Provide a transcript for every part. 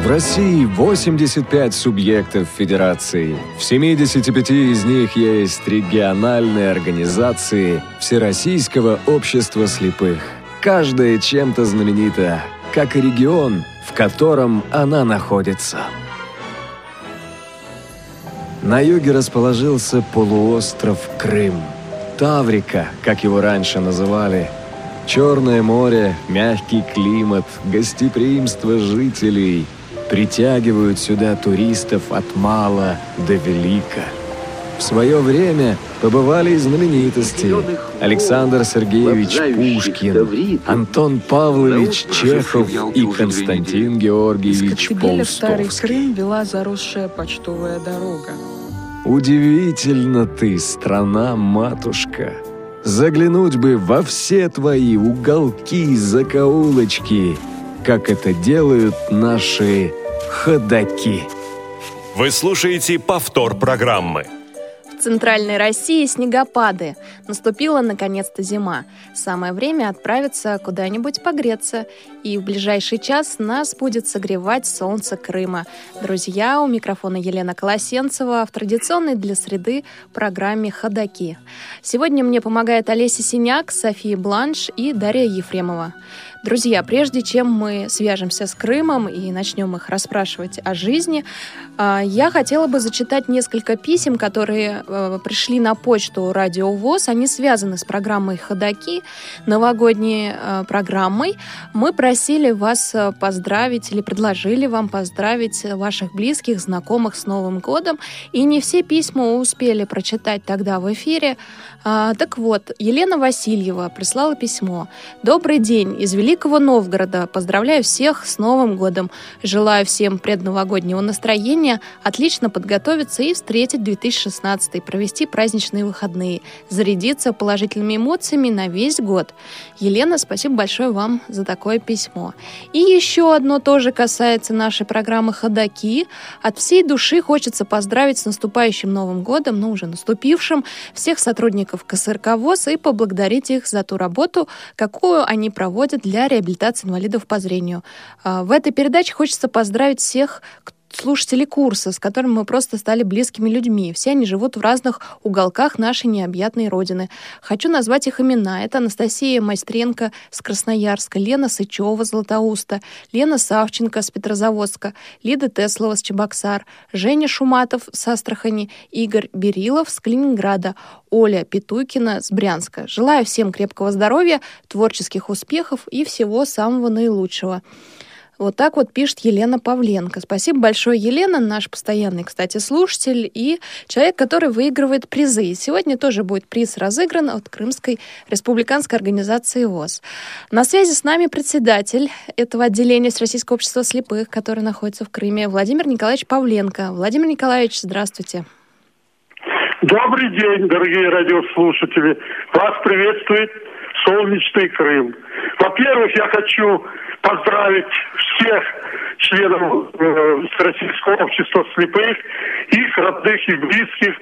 В России 85 субъектов федерации. В 75 из них есть региональные организации Всероссийского общества слепых. Каждая чем-то знаменита, как и регион, в котором она находится. На юге расположился полуостров Крым. Таврика, как его раньше называли. Черное море, мягкий климат, гостеприимство жителей притягивают сюда туристов от мала до велика. В свое время побывали и знаменитости Александр Сергеевич Пушкин, Антон Павлович Чехов и Константин Георгиевич Паустовский. Старый Крым вела заросшая почтовая дорога. Удивительно ты, страна-матушка. Заглянуть бы во все твои уголки, закоулочки, как это делают наши ходаки. Вы слушаете повтор программы. В центральной России снегопады. Наступила наконец-то зима. Самое время отправиться куда-нибудь погреться. И в ближайший час нас будет согревать солнце Крыма. Друзья, у микрофона Елена Колосенцева в традиционной для среды программе «Ходоки». Сегодня мне помогает Олеся Синяк, София Бланш и Дарья Ефремова. Друзья, прежде чем мы свяжемся с Крымом и начнем их расспрашивать о жизни, а, я хотела бы зачитать несколько писем, которые э, пришли на почту Радио ВОЗ. Они связаны с программой «Ходоки», новогодней э, программой. Мы просили вас э, поздравить или предложили вам поздравить ваших близких, знакомых с Новым годом. И не все письма успели прочитать тогда в эфире. А, так вот, Елена Васильева прислала письмо. «Добрый день из Великого Новгорода. Поздравляю всех с Новым годом. Желаю всем предновогоднего настроения, отлично подготовиться и встретить 2016, провести праздничные выходные, зарядиться положительными эмоциями на весь год. Елена, спасибо большое вам за такое письмо. И еще одно тоже касается нашей программы «Ходоки». От всей души хочется поздравить с наступающим Новым годом, ну уже наступившим, всех сотрудников сотрудников КСРК ВОЗ и поблагодарить их за ту работу, какую они проводят для реабилитации инвалидов по зрению. А, в этой передаче хочется поздравить всех, кто слушатели курса, с которыми мы просто стали близкими людьми. Все они живут в разных уголках нашей необъятной родины. Хочу назвать их имена. Это Анастасия Майстренко с Красноярска, Лена Сычева Златоуста, Лена Савченко с Петрозаводска, Лида Теслова с Чебоксар, Женя Шуматов с Астрахани, Игорь Берилов с Калининграда, Оля Петукина с Брянска. Желаю всем крепкого здоровья, творческих успехов и всего самого наилучшего. Вот так вот пишет Елена Павленко. Спасибо большое, Елена, наш постоянный, кстати, слушатель и человек, который выигрывает призы. сегодня тоже будет приз разыгран от Крымской республиканской организации ВОЗ. На связи с нами председатель этого отделения Российского общества слепых, который находится в Крыме, Владимир Николаевич Павленко. Владимир Николаевич, здравствуйте. Добрый день, дорогие радиослушатели. Вас приветствует солнечный Крым. Во-первых, я хочу поздравить всех членов э, Российского общества слепых, их родных и близких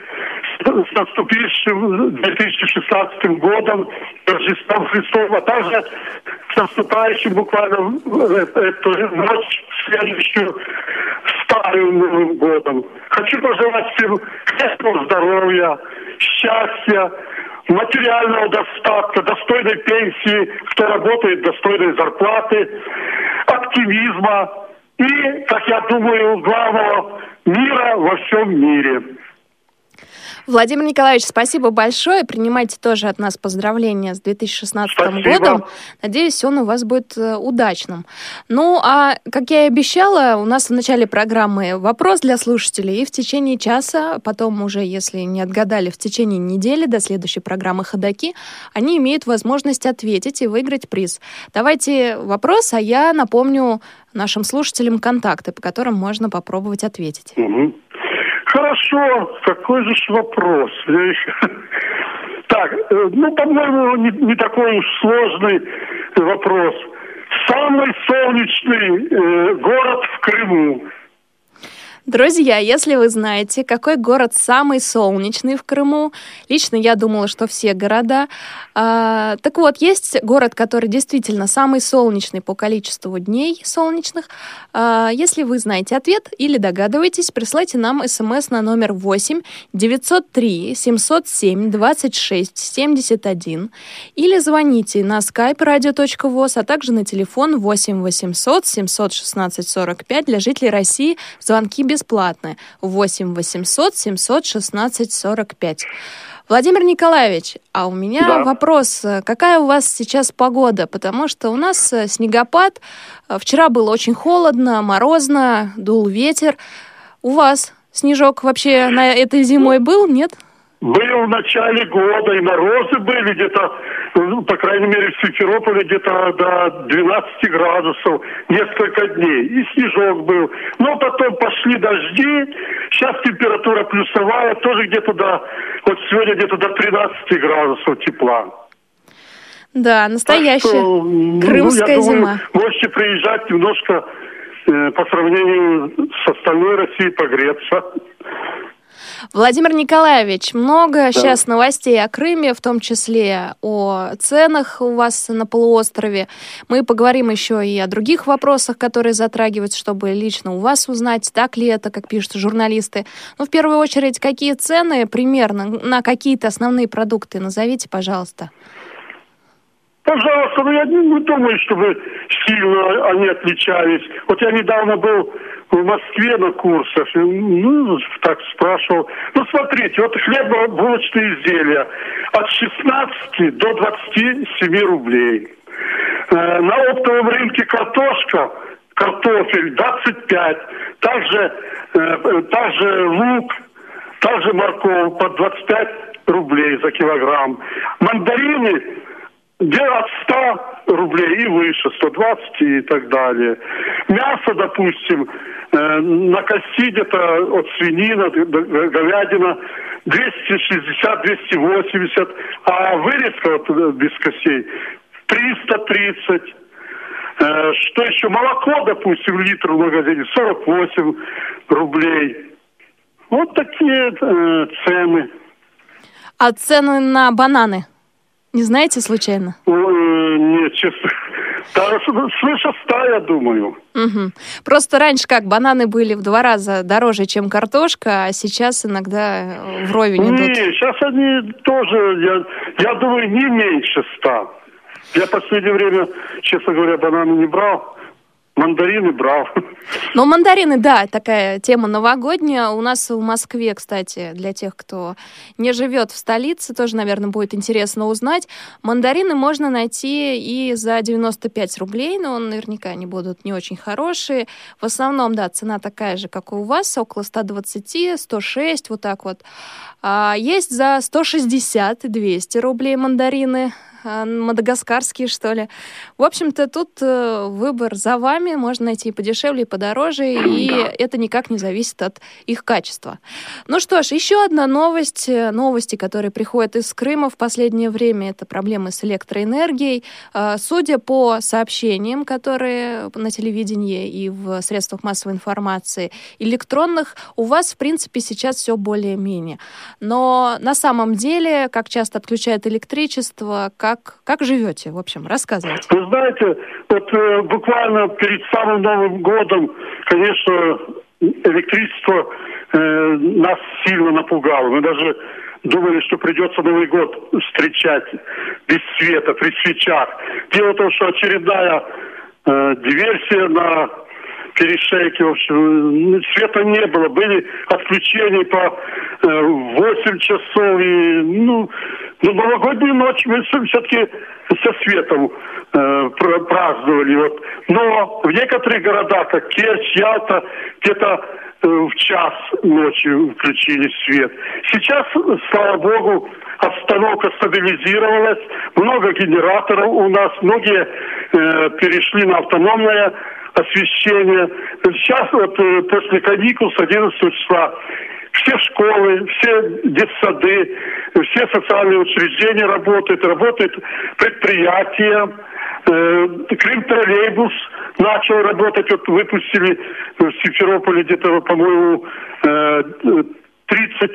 с наступившим 2016 годом, Рождеством Христовым, а также с наступающим буквально эту ночь, следующую Старым Новым годом. Хочу пожелать всем крепкого здоровья, счастья, материального достатка, достойной пенсии, кто работает, достойной зарплаты, оптимизма и, как я думаю, главного мира во всем мире. Владимир Николаевич, спасибо большое. Принимайте тоже от нас поздравления с 2016 спасибо. годом. Надеюсь, он у вас будет э, удачным. Ну, а, как я и обещала, у нас в начале программы вопрос для слушателей. И в течение часа, потом уже, если не отгадали, в течение недели до следующей программы «Ходоки», они имеют возможность ответить и выиграть приз. Давайте вопрос, а я напомню нашим слушателям контакты, по которым можно попробовать ответить. Угу. Хорошо, какой же вопрос? Так, э, ну, по-моему, не, не такой уж сложный вопрос. Самый солнечный э, город в Крыму. Друзья, если вы знаете, какой город самый солнечный в Крыму, лично я думала, что все города. А, так вот, есть город, который действительно самый солнечный по количеству дней солнечных. А, если вы знаете ответ или догадываетесь, присылайте нам смс на номер 8 903 707 26 71 или звоните на skype radio.voz, а также на телефон 8 800 716 45 для жителей России. Звонки без бесплатны. 8 800 716 45. Владимир Николаевич, а у меня да. вопрос. Какая у вас сейчас погода? Потому что у нас э, снегопад. Вчера было очень холодно, морозно, дул ветер. У вас снежок вообще на этой зимой был, нет? Был в начале года, и морозы были где-то, ну, по крайней мере, в Симферополе где-то до 12 градусов несколько дней. И снежок был. Но потом пошли дожди, сейчас температура плюсовая, тоже где-то до, вот сегодня где-то до 13 градусов тепла. Да, настоящая так что, ну, крымская ну, я думаю, зима. Можете приезжать немножко э, по сравнению с остальной Россией погреться. Владимир Николаевич, много да. сейчас новостей о Крыме, в том числе о ценах у вас на полуострове. Мы поговорим еще и о других вопросах, которые затрагиваются, чтобы лично у вас узнать, так ли это, как пишут журналисты. Но в первую очередь, какие цены примерно на какие-то основные продукты назовите, пожалуйста. Пожалуйста, ну я не думаю, чтобы сильно они отличались. Вот я недавно был в Москве на курсах, ну, так спрашивал. Ну, смотрите, вот хлебобулочные изделия от 16 до 27 рублей. Э, на оптовом рынке картошка, картофель 25, также, э, также лук, также морковь по 25 рублей за килограмм. Мандарины от 100 рублей и выше, 120 и так далее. Мясо, допустим, э, на кости где-то от свинина, говядина 260-280, а вырезка вот, э, без костей 330. Э, что еще? Молоко, допустим, литр в магазине 48 рублей. Вот такие цены. А цены на бананы? Не знаете случайно? Нет, честно. Да, свыше ста, я думаю. Угу. Просто раньше как, бананы были в два раза дороже, чем картошка, а сейчас иногда э, вровень идут. Нет, сейчас они тоже, я, я думаю, не меньше ста. Я в последнее время, честно говоря, бананы не брал. Мандарины брал. Ну, мандарины, да, такая тема новогодняя. У нас в Москве, кстати, для тех, кто не живет в столице, тоже, наверное, будет интересно узнать. Мандарины можно найти и за 95 рублей, но наверняка они будут не очень хорошие. В основном, да, цена такая же, как и у вас, около 120, 106, вот так вот. А есть за 160, 200 рублей мандарины. А, мадагаскарские, что ли. В общем-то, тут э, выбор за вами. Можно найти и подешевле, и подороже, и да. это никак не зависит от их качества. Ну что ж, еще одна новость. Э, новости, которые приходят из Крыма в последнее время, это проблемы с электроэнергией. А, судя по сообщениям, которые на телевидении и в средствах массовой информации электронных, у вас, в принципе, сейчас все более-менее. Но на самом деле, как часто отключают электричество, как как, как живете, в общем, рассказывайте. Вы знаете, вот э, буквально перед самым Новым годом, конечно, электричество э, нас сильно напугало. Мы даже думали, что придется Новый год встречать без света, при свечах. Дело в том, что очередная э, диверсия на перешейке, в общем, ну, света не было. Были отключения по э, 8 часов. И, ну, ну, новогоднюю ночь мы все-таки со светом э, праздновали. Вот. Но в некоторых городах, как Керчь, Ялта, где-то э, в час ночи включили свет. Сейчас, слава богу, обстановка стабилизировалась, много генераторов у нас, многие э, перешли на автономное освещение. Сейчас вот э, после каникул с 11 числа все школы, все детсады, все социальные учреждения работают, работают предприятия, э, Крым троллейбус начал работать, вот выпустили в Симферополе где-то, по-моему, 30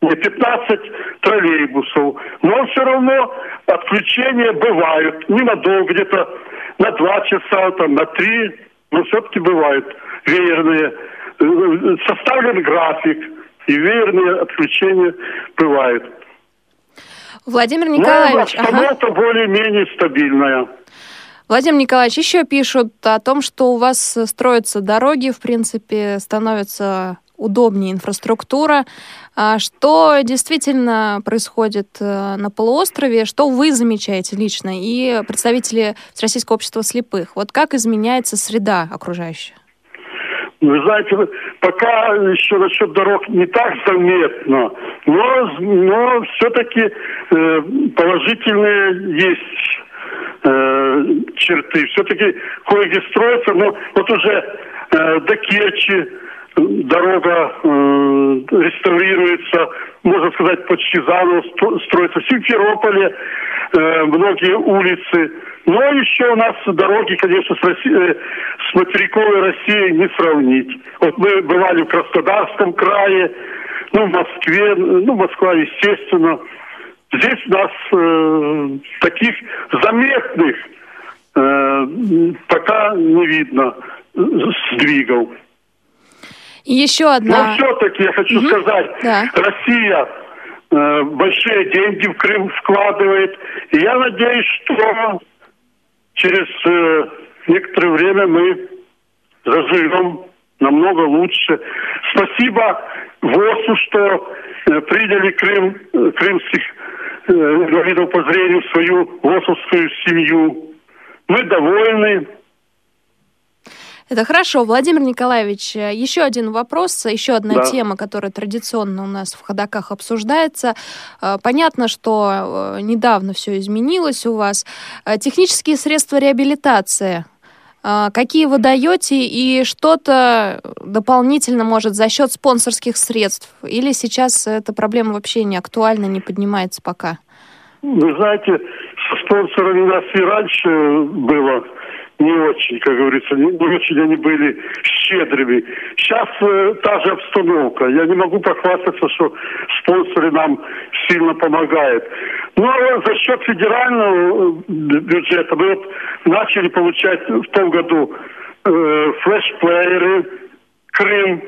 не 15 троллейбусов. Но все равно отключения бывают. Ненадолго, где-то на два часа, там, на три, но все-таки бывают веерные. Э, составлен график, и веерные отключения бывают. Владимир Николаевич, Но обстановка ага. более-менее стабильная. Владимир Николаевич, еще пишут о том, что у вас строятся дороги, в принципе, становится удобнее инфраструктура. А что действительно происходит э, на полуострове? Что вы замечаете лично и представители Российского общества слепых? Вот как изменяется среда окружающая? Вы знаете, пока еще насчет дорог не так заметно, но, но все-таки э, положительные есть э, черты. Все-таки кое-где строится, но вот уже э, до Керчи дорога э, реставрируется, можно сказать, почти заново строится. В Симферополе э, многие улицы. Но еще у нас дороги, конечно, с, Росси... э, с материковой Россией не сравнить. Вот мы бывали в Краснодарском крае, ну, в Москве, ну, Москва, естественно. Здесь у нас э, таких заметных э, пока не видно сдвигов. И еще одна... Но все-таки я хочу угу. сказать, да. Россия э, большие деньги в Крым вкладывает. И я надеюсь, что через э, некоторое время мы заживем намного лучше. Спасибо ВОСу, что э, приняли Крым, э, крымских э, инвалидов по зрению в свою ВОСовскую семью. Мы довольны. Это хорошо. Владимир Николаевич, еще один вопрос, еще одна да. тема, которая традиционно у нас в ходаках обсуждается. Э, понятно, что э, недавно все изменилось у вас. Э, технические средства реабилитации. Какие вы даете и что-то дополнительно, может, за счет спонсорских средств? Или сейчас эта проблема вообще не актуальна, не поднимается пока? Вы знаете, со спонсорами у нас и раньше было не очень, как говорится, не, не очень они были щедрыми. Сейчас э, та же обстановка. Я не могу похвастаться, что спонсоры нам сильно помогают. Но ну, а за счет федерального э, бюджета мы вот начали получать в том году э, флешплееры, Крым,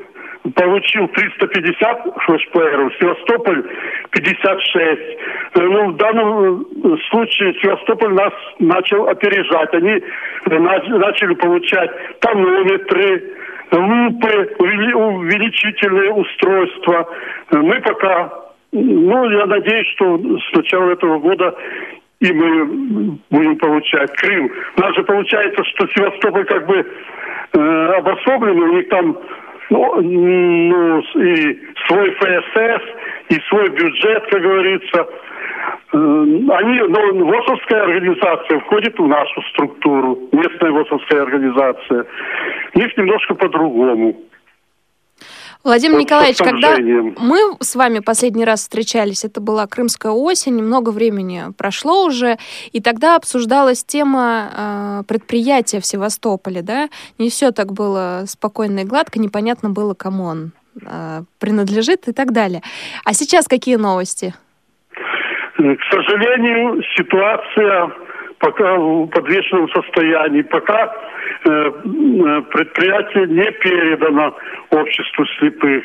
получил 350 флешплееров, Севастополь 56. Э, ну, в данном э, случае Севастополь нас начал опережать. Они э, начали получать тонометры, лупы, увеличительные устройства. Мы пока, ну, я надеюсь, что с начала этого года и мы будем получать Крым. У нас же получается, что Севастополь как бы э, обособлен, у них там ну, ну, и свой ФСС, и свой бюджет, как говорится. Э, они, ну, ВОСовская организация входит в нашу структуру, местная ВОСовская организация. У них немножко по-другому. Владимир вот Николаевич, когда мы с вами последний раз встречались, это была Крымская осень, много времени прошло уже, и тогда обсуждалась тема э, предприятия в Севастополе, да? Не все так было спокойно и гладко, непонятно было, кому он э, принадлежит и так далее. А сейчас какие новости? К сожалению, ситуация пока в подвешенном состоянии, пока э, э, предприятие не передано обществу слепых.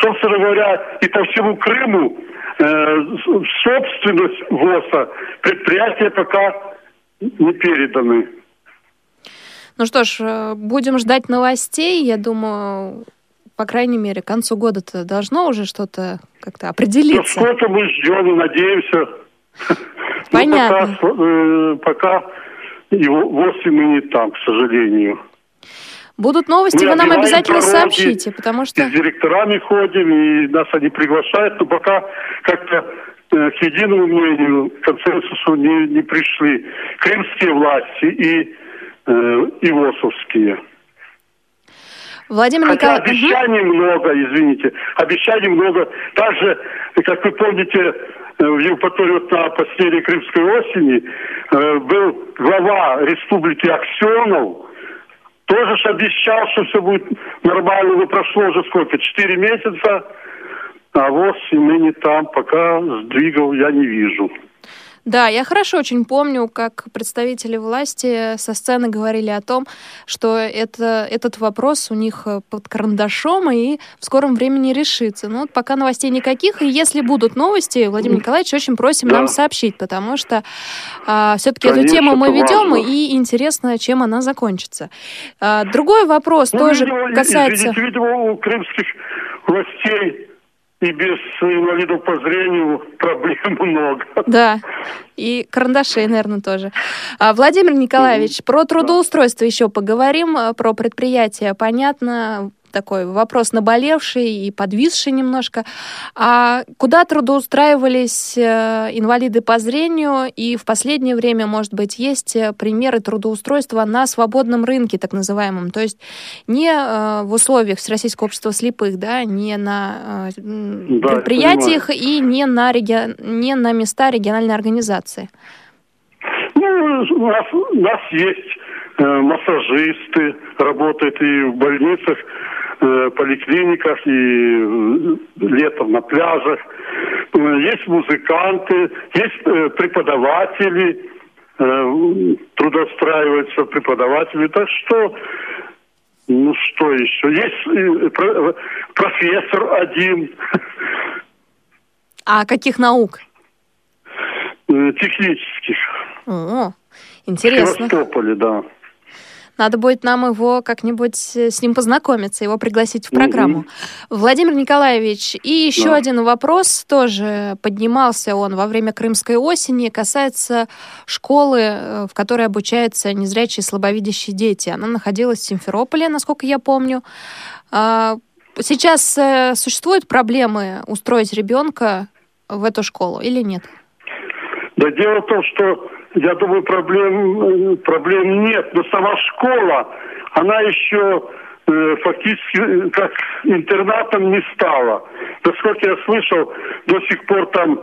Собственно говоря, и по всему Крыму э, собственность ВОСа предприятия пока не переданы. Ну что ж, э, будем ждать новостей. Я думаю, по крайней мере, к концу года-то должно уже что-то как-то определиться. Ну, что-то мы ждем и надеемся. Понятно. Ну, пока, э, пока его вовсе мы не там, к сожалению. Будут новости, мы вы нам обязательно дороги, сообщите, потому что... С директорами ходим, и нас они приглашают, но пока как-то э, к единому мнению, к консенсусу не, не пришли крымские власти и, э, и ВОСовские. Владимир Хотя Николаевич... обещаний угу. много, извините, обещаний много. Также, как вы помните, в Евпатории вот на последней Крымской осени э, был глава республики Аксенов, тоже ж обещал, что все будет нормально, но прошло уже сколько, четыре месяца, а вот и мы не там, пока сдвигов я не вижу. Да, я хорошо очень помню, как представители власти со сцены говорили о том, что это, этот вопрос у них э, под карандашом и в скором времени решится. Но вот пока новостей никаких, и если будут новости, Владимир Николаевич, очень просим да. нам сообщить, потому что а, все-таки эту тему мы ведем, важно. и интересно, чем она закончится. А, другой вопрос ну, тоже видимо, касается... Извините, видимо, у крымских властей и без инвалидов по зрению проблем много. Да, и карандашей, наверное, тоже. А, Владимир Николаевич, про трудоустройство еще поговорим, а, про предприятие. Понятно, такой вопрос наболевший и подвисший немножко. А куда трудоустраивались э, инвалиды по зрению? И в последнее время, может быть, есть э, примеры трудоустройства на свободном рынке, так называемом. То есть не э, в условиях Всероссийского общества слепых, да, не на да, предприятиях и не на, реги... не на места региональной организации. Ну, у нас, у нас есть массажисты, работают и в больницах, э, поликлиниках и э, летом на пляжах. Э, есть музыканты, есть э, преподаватели, э, трудоустраиваются преподаватели. Так что, ну что еще? Есть профессор один. А каких наук? Технических. О, интересно. В Севастополе, да. Надо будет нам его как-нибудь э, с ним познакомиться, его пригласить в программу. Угу. Владимир Николаевич, и еще да. один вопрос тоже поднимался он во время Крымской осени, касается школы, э, в которой обучаются незрячие и слабовидящие дети. Она находилась в Симферополе, насколько я помню. А, сейчас э, существуют проблемы устроить ребенка в эту школу или нет? Да дело в том, что я думаю, проблем, проблем нет. Но сама школа, она еще э, фактически э, как интернатом не стала. Насколько я слышал, до сих пор там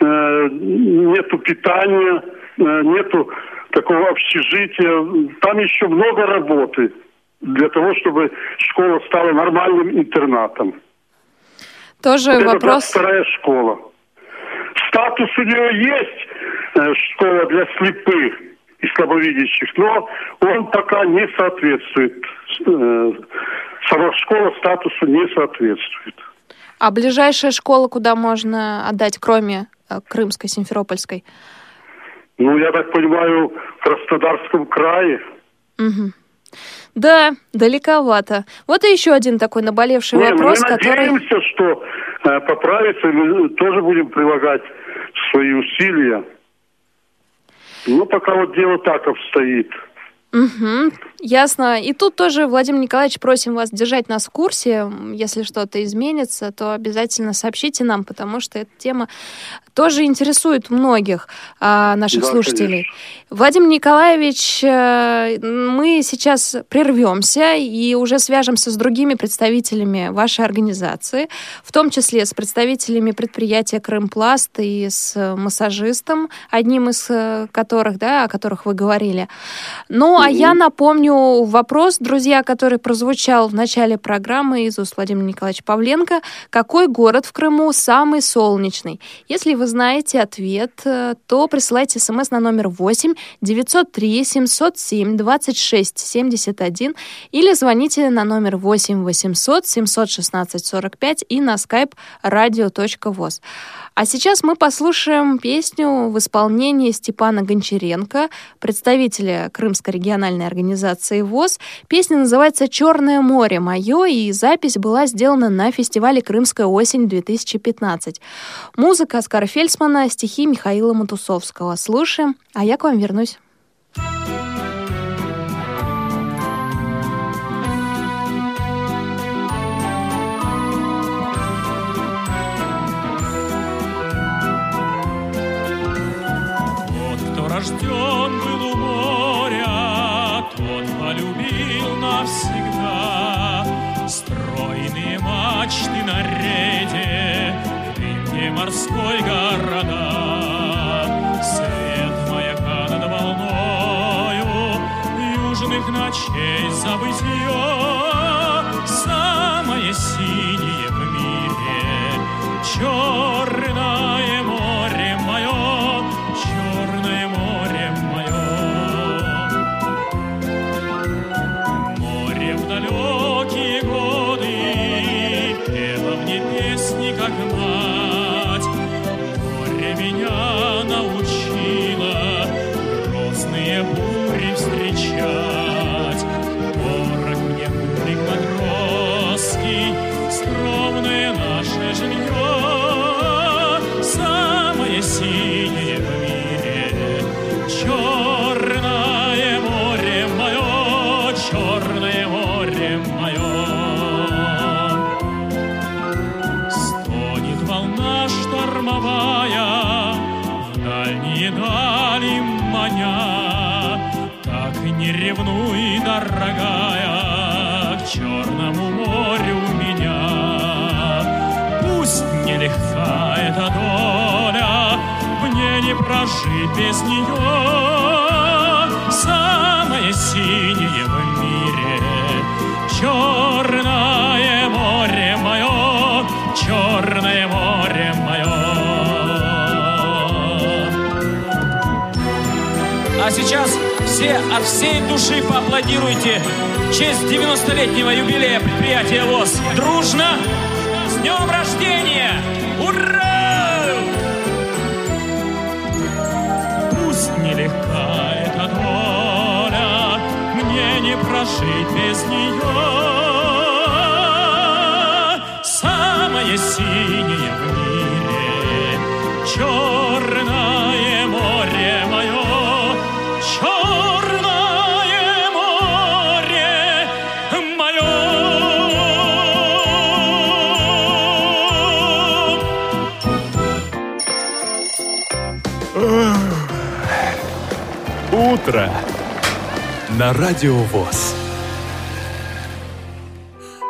э, нету питания, э, нету такого общежития. Там еще много работы для того, чтобы школа стала нормальным интернатом. Тоже вот вопрос... Это вторая школа. Статус у нее есть, Э, школа для слепых и слабовидящих, но он пока не соответствует, э, сама школа статусу не соответствует. А ближайшая школа, куда можно отдать, кроме э, Крымской, Симферопольской? Ну, я так понимаю, в Краснодарском крае. Угу. Да, далековато. Вот и еще один такой наболевший не, вопрос, мы который... Надеемся, что э, поправится, и мы тоже будем прилагать свои усилия. Ну, пока вот дело так обстоит. Угу, ясно. И тут тоже, Владимир Николаевич, просим вас держать нас в курсе. Если что-то изменится, то обязательно сообщите нам, потому что эта тема тоже интересует многих а, наших да, слушателей. Конечно. Владимир Николаевич, э, мы сейчас прервемся и уже свяжемся с другими представителями вашей организации, в том числе с представителями предприятия Крымпласт и с массажистом, одним из э, которых, да, о которых вы говорили. Ну, а я напомню вопрос, друзья, который прозвучал в начале программы из уст Владимира Николаевича Павленко. Какой город в Крыму самый солнечный? Если вы знаете ответ, э, то присылайте смс на номер 8 903 707 26 71 или звоните на номер 8 800 716 45 и на skype radio.voz. А сейчас мы послушаем песню в исполнении Степана Гончаренко, представителя Крымской региональной организации ВОЗ. Песня называется «Черное море мое», и запись была сделана на фестивале «Крымская осень-2015». Музыка Оскара Фельдсмана, стихи Михаила Матусовского. Слушаем, а я к вам вернусь. Рожден был у моря, тот полюбил навсегда. Стройные мачты на рейде, в морской города. Свет маяка над волною, южных честь забытье, самое синее в мире, черное прожить без нее. Самое синее в мире, черное море мое, черное море мое. А сейчас все от всей души поаплодируйте в честь 90-летнего юбилея предприятия ВОЗ. Дружно! Пусть нелегка эта доля, мне не прожить без нее. Самое синее в мире, черное на Радио ВОЗ.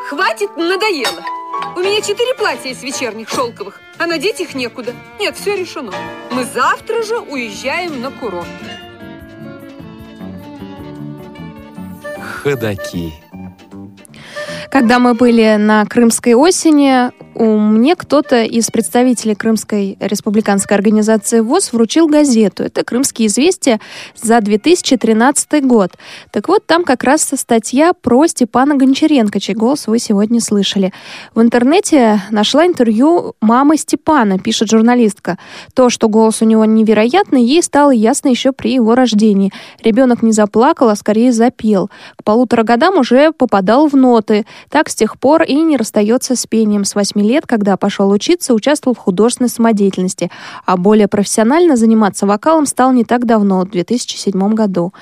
Хватит, надоело. У меня четыре платья из вечерних шелковых, а надеть их некуда. Нет, все решено. Мы завтра же уезжаем на курорт. Ходаки. Когда мы были на Крымской осени, мне кто-то из представителей Крымской республиканской организации ВОЗ вручил газету. Это «Крымские известия» за 2013 год. Так вот, там как раз статья про Степана Гончаренко, чей голос вы сегодня слышали. В интернете нашла интервью мамы Степана, пишет журналистка. То, что голос у него невероятный, ей стало ясно еще при его рождении. Ребенок не заплакал, а скорее запел. К полутора годам уже попадал в ноты. Так с тех пор и не расстается с пением. С восьми лет, когда пошел учиться, участвовал в художественной самодеятельности, а более профессионально заниматься вокалом стал не так давно, в 2007 году.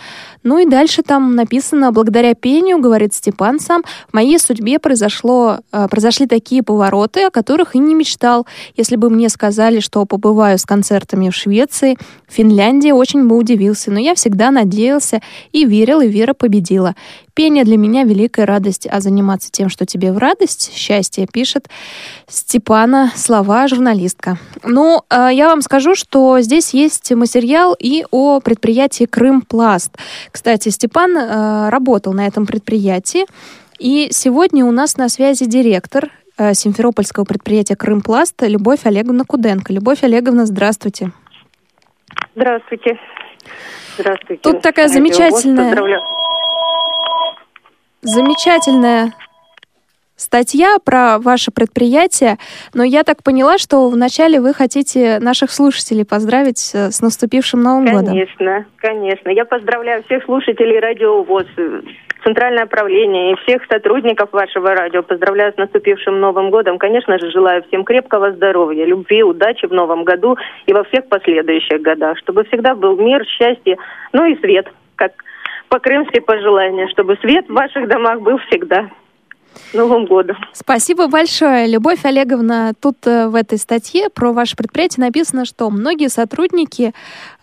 Ну и дальше там написано, благодаря пению, говорит Степан сам, в моей судьбе произошло, э, произошли такие повороты, о которых и не мечтал. Если бы мне сказали, что побываю с концертами в Швеции, в Финляндии, очень бы удивился. Но я всегда надеялся и верил, и вера победила. Пение для меня великая радость, а заниматься тем, что тебе в радость, счастье, пишет Степана слова журналистка. Ну, э, я вам скажу, что здесь есть материал и о предприятии Крымпласт. Кстати, Степан э, работал на этом предприятии, и сегодня у нас на связи директор э, Симферопольского предприятия Крымпласт Любовь Олеговна Куденко. Любовь Олеговна, здравствуйте. Здравствуйте. Здравствуйте. Тут такая Радио замечательная-. Замечательная статья про ваше предприятие, но я так поняла, что вначале вы хотите наших слушателей поздравить э, с наступившим Новым годом. Конечно, конечно. Я поздравляю всех слушателей Радио ВОЗ, Центральное правление и всех сотрудников вашего радио. Поздравляю с наступившим Новым годом. Конечно же, желаю всем крепкого здоровья, любви, удачи в Новом году и во всех последующих годах. Чтобы всегда был мир, счастье, ну и свет, как по-крымски пожелание, чтобы свет в ваших домах был всегда. Новым годом. Спасибо большое, Любовь Олеговна. Тут э, в этой статье про ваше предприятие написано, что многие сотрудники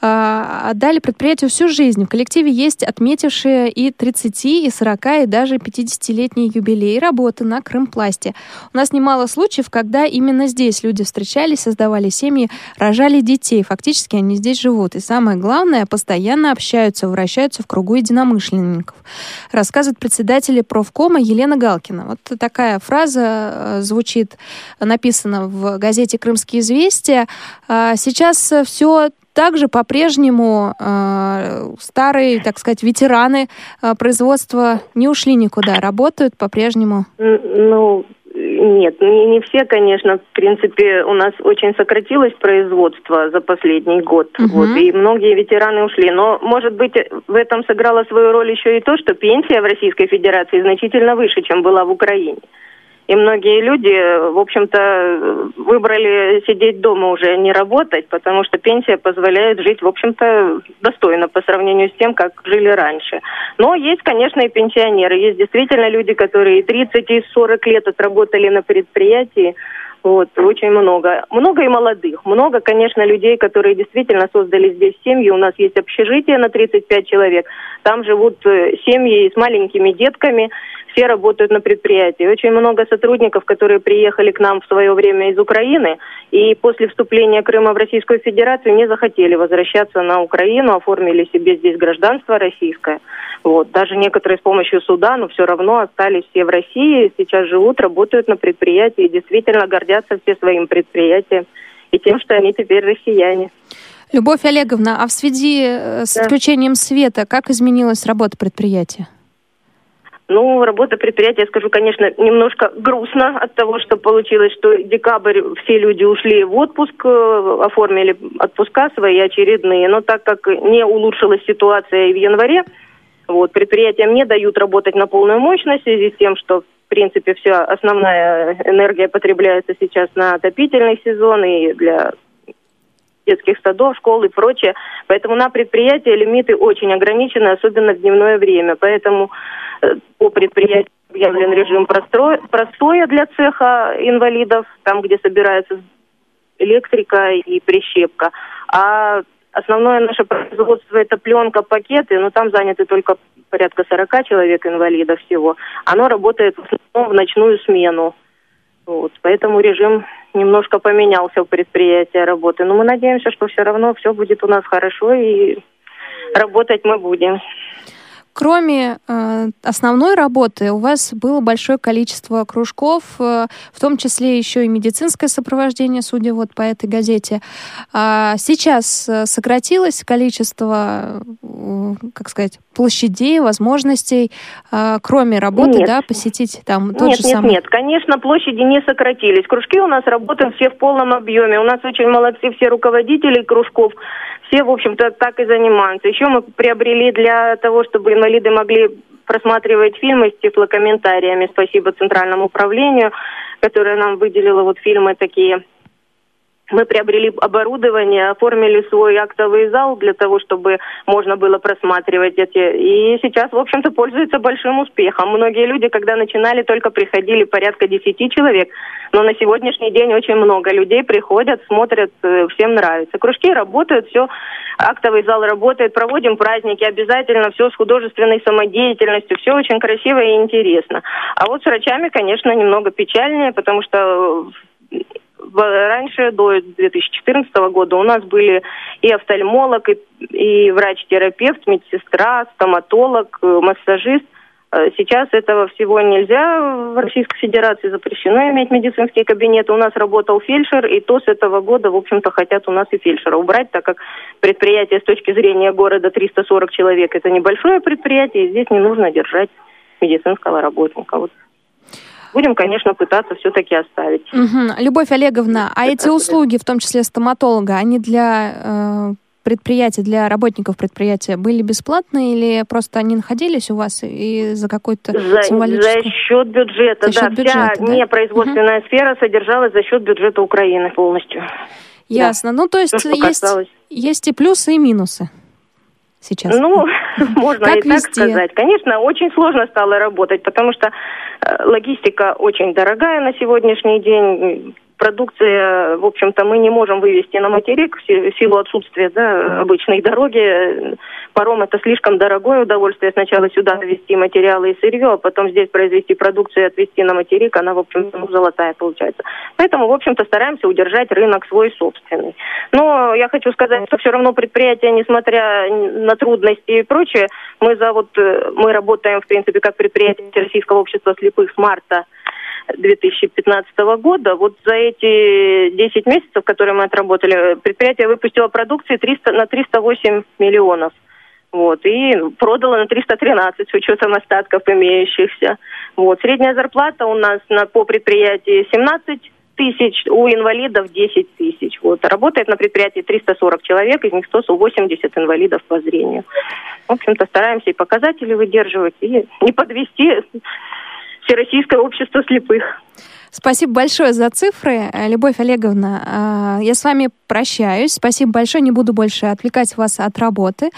э, отдали предприятию всю жизнь. В коллективе есть отметившие и 30, и 40, и даже 50-летний юбилей работы на Крымпласте. У нас немало случаев, когда именно здесь люди встречались, создавали семьи, рожали детей. Фактически они здесь живут. И самое главное, постоянно общаются, вращаются в кругу единомышленников. Рассказывает председатель профкома Елена Галкина. Вот такая фраза э, звучит, написана в газете «Крымские известия». А, сейчас все также по-прежнему э, старые, так сказать, ветераны э, производства не ушли никуда, работают по-прежнему. Ну, нет, не, не все, конечно. В принципе, у нас очень сократилось производство за последний год. Угу. Вот, и многие ветераны ушли. Но, может быть, в этом сыграло свою роль еще и то, что пенсия в Российской Федерации значительно выше, чем была в Украине. И многие люди, в общем-то, выбрали сидеть дома уже, а не работать, потому что пенсия позволяет жить, в общем-то, достойно по сравнению с тем, как жили раньше. Но есть, конечно, и пенсионеры. Есть действительно люди, которые и 30, и 40 лет отработали на предприятии. Вот, очень много. Много и молодых. Много, конечно, людей, которые действительно создали здесь семьи. У нас есть общежитие на 35 человек. Там живут э, семьи с маленькими детками все работают на предприятии. Очень много сотрудников, которые приехали к нам в свое время из Украины и после вступления Крыма в Российскую Федерацию не захотели возвращаться на Украину, оформили себе здесь гражданство российское. Вот. Даже некоторые с помощью суда, но все равно остались все в России, сейчас живут, работают на предприятии и действительно гордятся все своим предприятием и тем, что они теперь россияне. Любовь Олеговна, а в связи э, с да. отключением света, как изменилась работа предприятия? Ну, работа предприятия, скажу, конечно, немножко грустно от того, что получилось, что декабрь все люди ушли в отпуск, э, оформили отпуска свои очередные, но так как не улучшилась ситуация и в январе, вот, предприятиям не дают работать на полную мощность в связи с тем, что, в принципе, вся основная энергия потребляется сейчас на отопительный сезон и для детских садов, школ и прочее. Поэтому на предприятии лимиты очень ограничены, особенно в дневное время. Поэтому по предприятию объявлен режим простоя для цеха инвалидов, там, где собирается электрика и прищепка. А основное наше производство это пленка, пакеты, но там заняты только порядка 40 человек инвалидов всего. Оно работает в основном в ночную смену. Вот, поэтому режим немножко поменялся в предприятии работы. Но мы надеемся, что все равно все будет у нас хорошо и работать мы будем. Кроме э, основной работы, у вас было большое количество кружков, э, в том числе еще и медицинское сопровождение, судя вот по этой газете. А сейчас э, сократилось количество, э, как сказать, площадей, возможностей, э, кроме работы, нет. да, посетить там тот нет, же нет, самый... Нет, конечно, площади не сократились. Кружки у нас работают все в полном объеме. У нас очень молодцы все руководители кружков все, в общем-то, так и занимаются. Еще мы приобрели для того, чтобы инвалиды могли просматривать фильмы с тифлокомментариями. Спасибо Центральному управлению, которое нам выделило вот фильмы такие мы приобрели оборудование, оформили свой актовый зал для того, чтобы можно было просматривать эти. И сейчас, в общем-то, пользуется большим успехом. Многие люди, когда начинали, только приходили порядка 10 человек. Но на сегодняшний день очень много людей приходят, смотрят, э, всем нравится. Кружки работают, все, актовый зал работает, проводим праздники, обязательно все с художественной самодеятельностью, все очень красиво и интересно. А вот с врачами, конечно, немного печальнее, потому что раньше, до 2014 года, у нас были и офтальмолог, и, и врач-терапевт, медсестра, стоматолог, э, массажист. Э, сейчас этого всего нельзя. В Российской Федерации запрещено иметь медицинские кабинеты. У нас работал фельдшер, и то с этого года, в общем-то, хотят у нас и фельдшера убрать, так как предприятие с точки зрения города 340 человек – это небольшое предприятие, и здесь не нужно держать медицинского работника. Вот будем, конечно, пытаться все-таки оставить. Угу. Любовь Олеговна, а эти услуги, в том числе стоматолога, они для э, предприятия, для работников предприятия были бесплатные или просто они находились у вас и за какой-то за, символический... За счет бюджета, за да. Счет бюджета, вся да? непроизводственная угу. сфера содержалась за счет бюджета Украины полностью. Ясно. Да. Ну, то есть То, есть, есть и плюсы, и минусы сейчас? Ну, можно и так сказать. Конечно, очень сложно стало работать, потому что э, логистика очень дорогая на сегодняшний день продукция, в общем-то, мы не можем вывести на материк в силу отсутствия да, обычной дороги. Паром это слишком дорогое удовольствие. Сначала сюда везти материалы и сырье, а потом здесь произвести продукцию и отвезти на материк. Она, в общем-то, ну, золотая получается. Поэтому, в общем-то, стараемся удержать рынок свой собственный. Но я хочу сказать, что все равно предприятие, несмотря на трудности и прочее, мы за вот э, мы работаем, в принципе, как предприятие Российского общества слепых с марта 2015 года. Вот за эти 10 месяцев, которые мы отработали, предприятие выпустило продукции 300, на 308 миллионов. Вот, и продало на 313 с учетом остатков имеющихся. Вот, средняя зарплата у нас на, по предприятии 17 тысяч, у инвалидов 10 тысяч. Вот. Работает на предприятии 340 человек, из них 180 инвалидов по зрению. В общем-то, стараемся и показатели выдерживать, и не подвести Всероссийское общество слепых. Спасибо большое за цифры, Любовь Олеговна. А, я с вами прощаюсь. Спасибо большое. Не буду больше отвлекать вас от работы.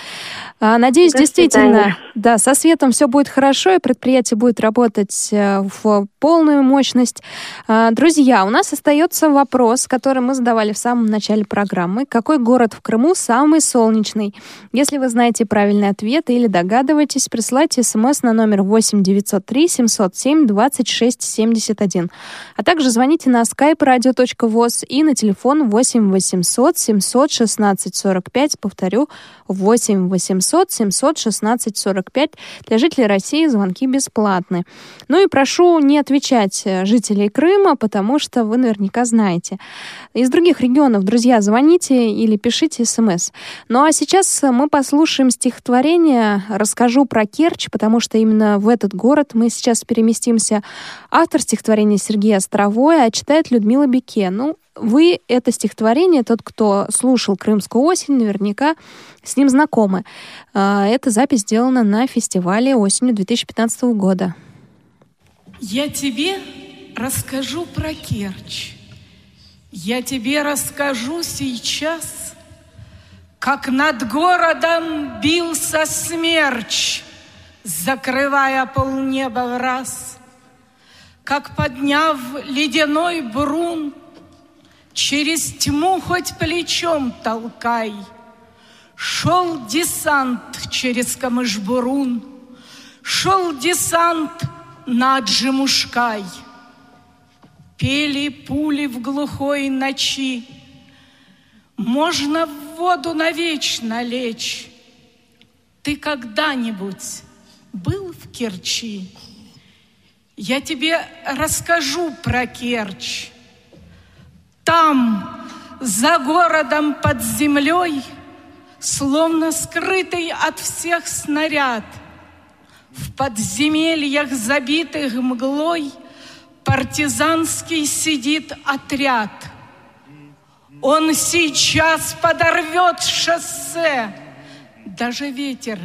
А, надеюсь, До действительно, да, со светом все будет хорошо, и предприятие будет работать э, в полную мощность. А, друзья, у нас остается вопрос, который мы задавали в самом начале программы. Какой город в Крыму самый солнечный? Если вы знаете правильный ответ или догадываетесь, присылайте смс на номер 8 903 707 26 71. А также звоните на skype radio.voz и на телефон 8 800 716 45. Повторю, 8 800 716 45. Для жителей России звонки бесплатны. Ну и прошу не отвечать э, жителей Крыма, потому что вы наверняка знаете. Из других регионов, друзья, звоните или пишите смс. Ну а сейчас мы послушаем стихотворение, расскажу про Керчь, потому что именно в этот город мы сейчас переместимся. Автор стихотворения Сергей Островой, а читает Людмила Беке. Ну, вы это стихотворение, тот, кто слушал «Крымскую осень», наверняка с ним знакомы. А, эта запись сделана на фестивале осенью 2015 года. Я тебе расскажу про Керчь. Я тебе расскажу сейчас, как над городом бился смерч, закрывая полнеба в раз, как подняв ледяной брун, через тьму хоть плечом толкай, шел десант через Камышбурун, шел десант на Джимушкай — Пели пули в глухой ночи. Можно в воду навечно лечь. Ты когда-нибудь был в Керчи? Я тебе расскажу про Керчь. Там, за городом под землей, Словно скрытый от всех снаряд, В подземельях, забитых мглой — партизанский сидит отряд. Он сейчас подорвет шоссе. Даже ветер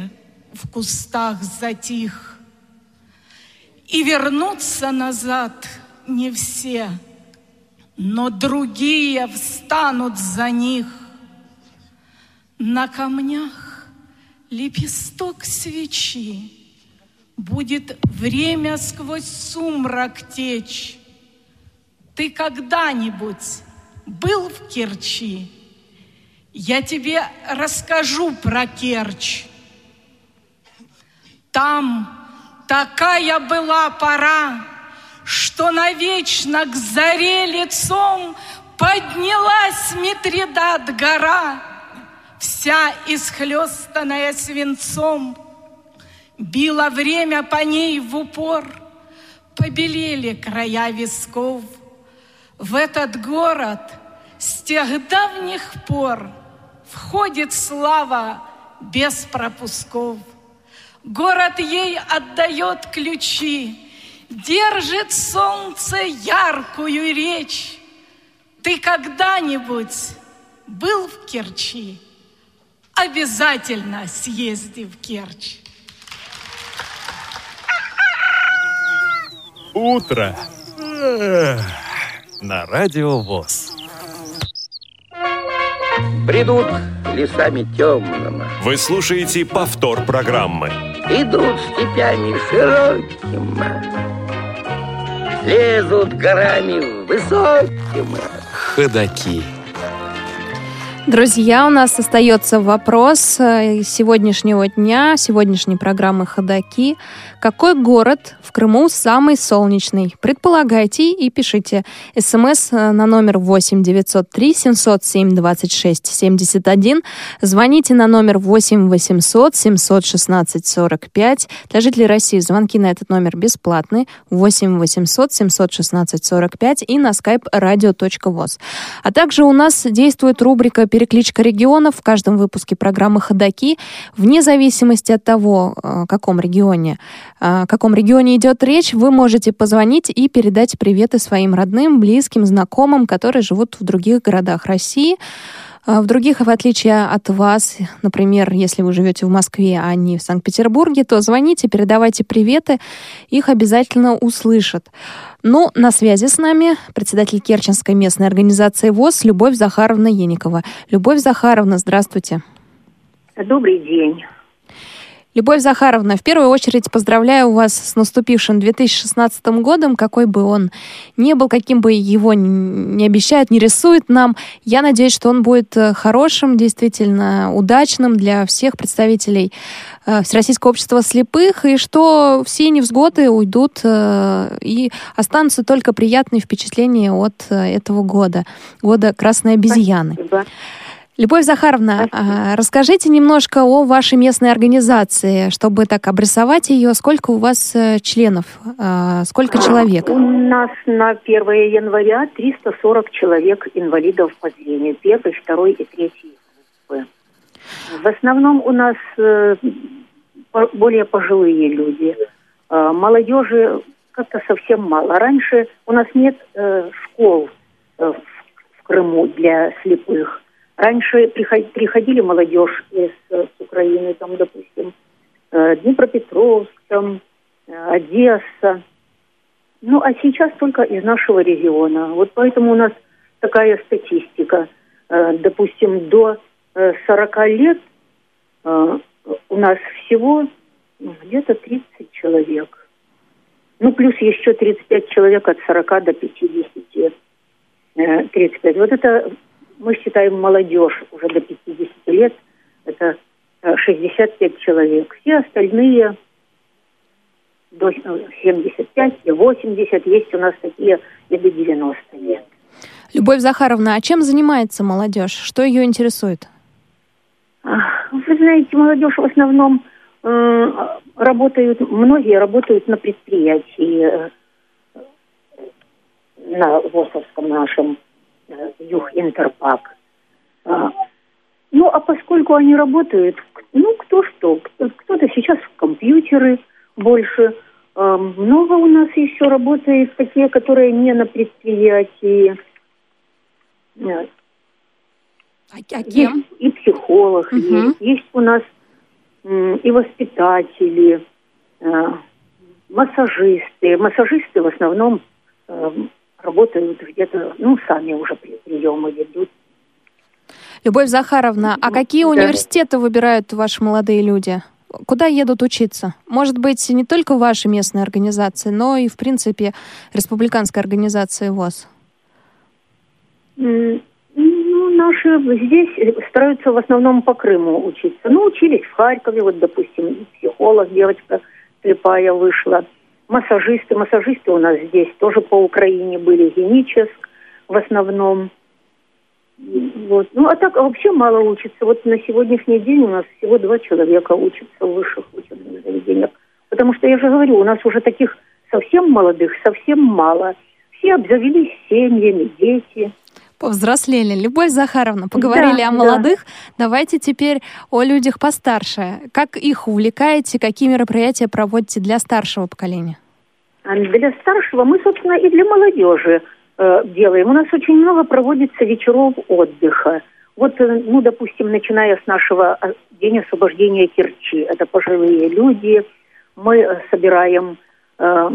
в кустах затих. И вернуться назад не все, но другие встанут за них. На камнях лепесток свечи, Будет время сквозь сумрак течь. Ты когда-нибудь был в Керчи? Я тебе расскажу про Керчь. Там такая была пора, что навечно к заре лицом поднялась Митридат гора, вся исхлестанная свинцом — Било время по ней в упор, Побелели края висков. В этот город с тех давних пор Входит слава без пропусков. Город ей отдает ключи, Держит солнце яркую речь. Ты когда-нибудь был в Керчи? Обязательно съезди в Керчь. Утро. На радио ВОЗ. Бредут лесами темными. Вы слушаете повтор программы. Идут степями широкими. Лезут горами высокими. Ходаки. Друзья, у нас остается вопрос э, сегодняшнего дня, сегодняшней программы «Ходоки». Какой город в Крыму самый солнечный? Предполагайте и пишите. СМС э, на номер 8 903 707 26 71. Звоните на номер 8 800 716 45. Для жителей России звонки на этот номер бесплатны. 8 800 716 45 и на skype radio.voz. А также у нас действует рубрика «Перекличка регионов» в каждом выпуске программы «Ходоки». Вне зависимости от того, э, о каком регионе о каком регионе идет речь, вы можете позвонить и передать приветы своим родным, близким, знакомым, которые живут в других городах России. А в других, в отличие от вас, например, если вы живете в Москве, а не в Санкт-Петербурге, то звоните, передавайте приветы, их обязательно услышат. Ну, на связи с нами председатель Керченской местной организации ВОЗ Любовь Захаровна Еникова. Любовь Захаровна, здравствуйте. Добрый день. Любовь Захаровна, в первую очередь поздравляю вас с наступившим 2016 годом, какой бы он ни был, каким бы его не обещают, не рисует нам. Я надеюсь, что он будет э, хорошим, действительно удачным для всех представителей э, Всероссийского общества слепых, и что все невзгоды уйдут э, и останутся только приятные впечатления от этого года, года Красной обезьяны. Спасибо. Любовь Захаровна, а, расскажите немножко о вашей местной организации, чтобы так обрисовать ее. Сколько у вас э, членов? А, сколько человек? У нас на 1 января 340 человек инвалидов по зрению. Первый, второй и третий группы. В основном у нас э, более пожилые люди. А, молодежи как-то совсем мало. Раньше у нас нет э, школ в Крыму для слепых. Раньше приходили молодежь из с Украины, там, допустим, э, Днепропетровск, там, э, Одесса. Ну, а сейчас только из нашего региона. Вот поэтому у нас такая статистика. Э, допустим, до 40 лет у нас всего ну, где-то 30 человек. Ну, плюс еще 35 человек от 40 до 50. 35. Вот это мы считаем молодежь уже до 50 лет, это 65 э, человек. Все остальные до 75 и 80, есть у нас такие и до 90 лет. Любовь Захаровна, а чем занимается молодежь? Что ее интересует? Вы знаете, молодежь в основном э, работают, многие работают на предприятии, э, на ВОСовском нашем Э, Юг Интерпак. А, ну, а поскольку они работают, ну, кто что, кто-то сейчас в компьютеры больше, а, много у нас еще работает такие, которые не на предприятии. А, а кем? Есть и психолог угу. есть, есть у нас и воспитатели, массажисты. Массажисты в основном работают где-то, ну, сами уже приемы ведут. Любовь Захаровна, а какие да. университеты выбирают ваши молодые люди? Куда едут учиться? Может быть, не только ваши местные организации, но и, в принципе, республиканская организация ВОЗ? Ну, наши здесь стараются в основном по Крыму учиться. Ну, учились в Харькове, вот, допустим, психолог, девочка слепая вышла массажисты. Массажисты у нас здесь тоже по Украине были, Геническ в основном. Вот. Ну, а так вообще мало учится. Вот на сегодняшний день у нас всего два человека учатся в высших учебных заведениях. Потому что, я же говорю, у нас уже таких совсем молодых совсем мало. Все обзавелись семьями, дети. Повзрослели. Любовь Захаровна, поговорили да, о молодых. Да. Давайте теперь о людях постарше. Как их увлекаете, какие мероприятия проводите для старшего поколения? А для старшего мы, собственно, и для молодежи э, делаем. У нас очень много проводится вечеров отдыха. Вот, э, ну, допустим, начиная с нашего э, День освобождения Керчи, это пожилые люди, мы э, собираем э,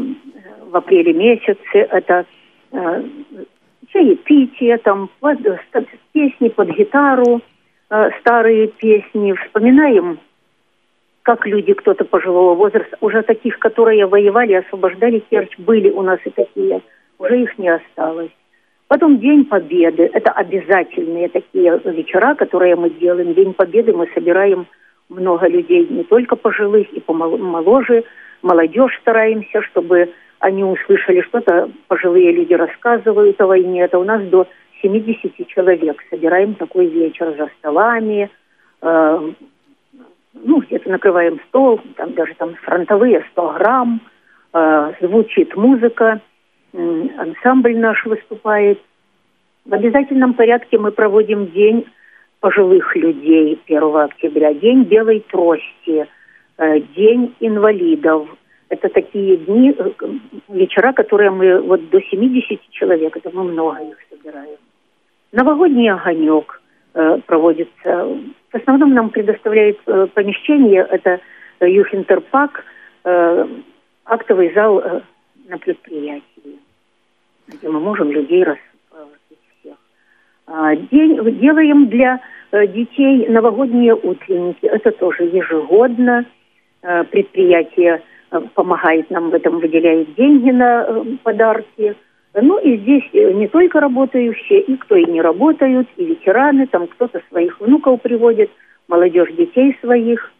в апреле месяце, это э, чаепитие, там, под, песни под гитару, э, старые песни, вспоминаем, как люди, кто-то пожилого возраста, уже таких, которые воевали, освобождали Керчь, были у нас и такие, уже их не осталось. Потом День Победы. Это обязательные такие вечера, которые мы делаем. День Победы мы собираем много людей, не только пожилых и помоложе. Молодежь стараемся, чтобы они услышали что-то, пожилые люди рассказывают о войне. Это у нас до 70 человек. Собираем такой вечер за столами, э, ну, где-то накрываем стол, там даже там фронтовые 100 грамм, э, звучит музыка, э, ансамбль наш выступает. В обязательном порядке мы проводим день пожилых людей 1 октября, день белой трости, э, день инвалидов. Это такие дни, э, вечера, которые мы вот до 70 человек, это мы много их собираем. Новогодний огонек проводится. В основном нам предоставляет э, помещение, это э, Юхинтерпак, э, актовый зал э, на предприятии, где мы можем людей расположить всех. А, день делаем для э, детей новогодние утренники. Это тоже ежегодно. Э, предприятие э, помогает нам в этом, выделяет деньги на э, подарки – ну и здесь э, не только работающие, и кто и не работают, и ветераны, там кто-то своих внуков приводит, молодежь детей своих.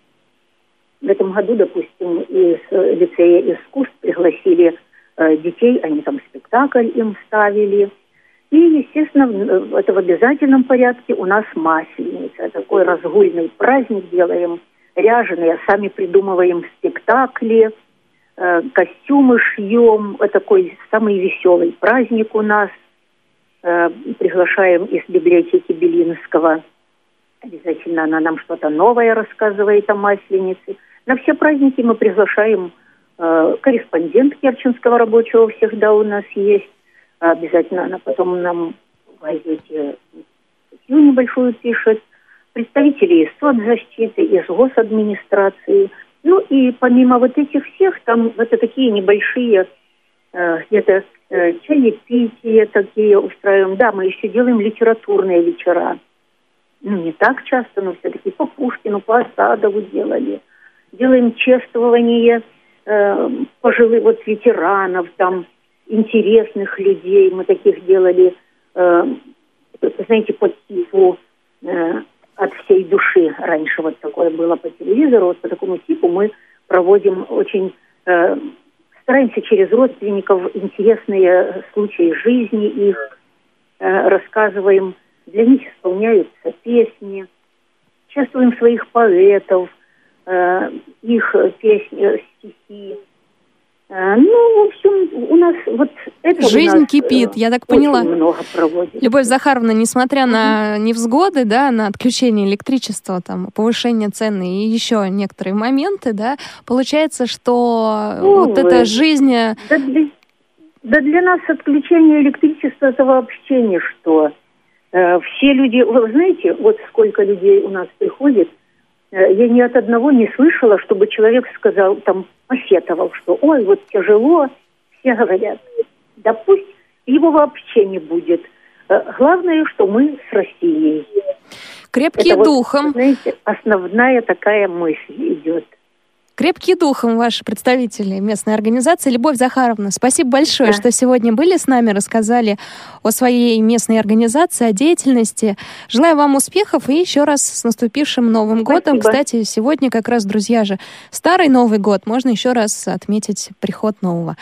В этом году, допустим, из э, лицея искусств пригласили э, детей, они там спектакль им ставили. И, естественно, это в обязательном порядке у нас масленица. Такой разгульный праздник делаем, ряженые, сами придумываем спектакли – костюмы шьем. Это такой самый веселый праздник у нас. Э, приглашаем из библиотеки Белинского. Обязательно она нам что-то новое рассказывает о Масленице. На все праздники мы приглашаем э, корреспондент Керченского рабочего всегда у нас есть. Обязательно она потом нам в газете небольшую пишет. Представители из соцзащиты, из госадминистрации – ну и помимо вот этих всех, там это такие небольшие э, где-то чаепития такие устраиваем. Да, мы еще делаем литературные вечера. Ну, не так часто, но все-таки по Пушкину, по Осадову делали. Делаем чествование э, пожилых вот ветеранов, там, интересных людей. Мы таких делали, э, знаете, по типу э, от всей души. Раньше вот такое было по телевизору, вот по такому типу мы проводим очень, э, стараемся через родственников интересные случаи жизни их, э, рассказываем, для них исполняются песни, чествуем своих поэтов, э, их песни, стихи. А, ну, в общем, у нас вот это Жизнь нас, кипит, я так поняла. много проводит. Любовь Захаровна, несмотря на невзгоды, да, на отключение электричества, там, повышение цены и еще некоторые моменты, да, получается, что ну, вот эта жизнь... Э, да для, да для нас отключение электричества это вообще ничто. Э, все люди, вы знаете, вот сколько людей у нас приходит, Э, я ни от одного не слышала, чтобы человек сказал, там, посетовал, что ой, вот тяжело, все говорят. Да пусть его вообще не будет. Э, главное, что мы с Россией. Крепкие Это духом. Вот, знаете, основная такая мысль идет. Крепкие духом ваши представители местной организации. Любовь Захаровна, спасибо большое, да. что сегодня были с нами, рассказали о своей местной организации, о деятельности. Желаю вам успехов и еще раз с наступившим Новым спасибо. годом. Кстати, сегодня как раз, друзья же, старый Новый год. Можно еще раз отметить приход нового.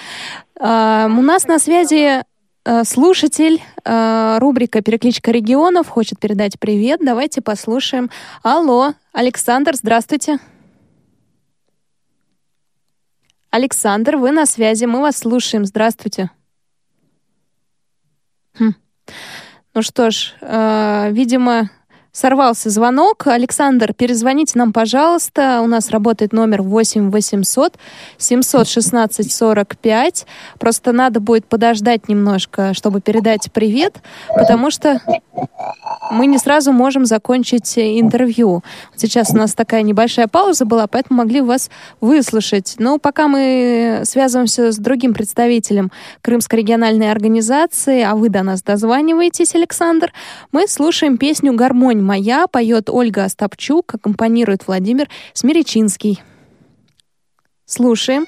Uh, у нас на связи uh, слушатель, uh, рубрика «Перекличка регионов» хочет передать привет. Давайте послушаем. Алло, Александр, здравствуйте. Александр, вы на связи, мы вас слушаем. Здравствуйте. Хм. Ну что ж, э, видимо, Сорвался звонок. Александр, перезвоните нам, пожалуйста. У нас работает номер 8 800 716 45. Просто надо будет подождать немножко, чтобы передать привет, потому что мы не сразу можем закончить интервью. Сейчас у нас такая небольшая пауза была, поэтому могли вас выслушать. Но пока мы связываемся с другим представителем Крымской региональной организации, а вы до нас дозваниваетесь, Александр, мы слушаем песню «Гармонь» моя» поет Ольга Остапчук, аккомпанирует Владимир Смиречинский. Слушаем.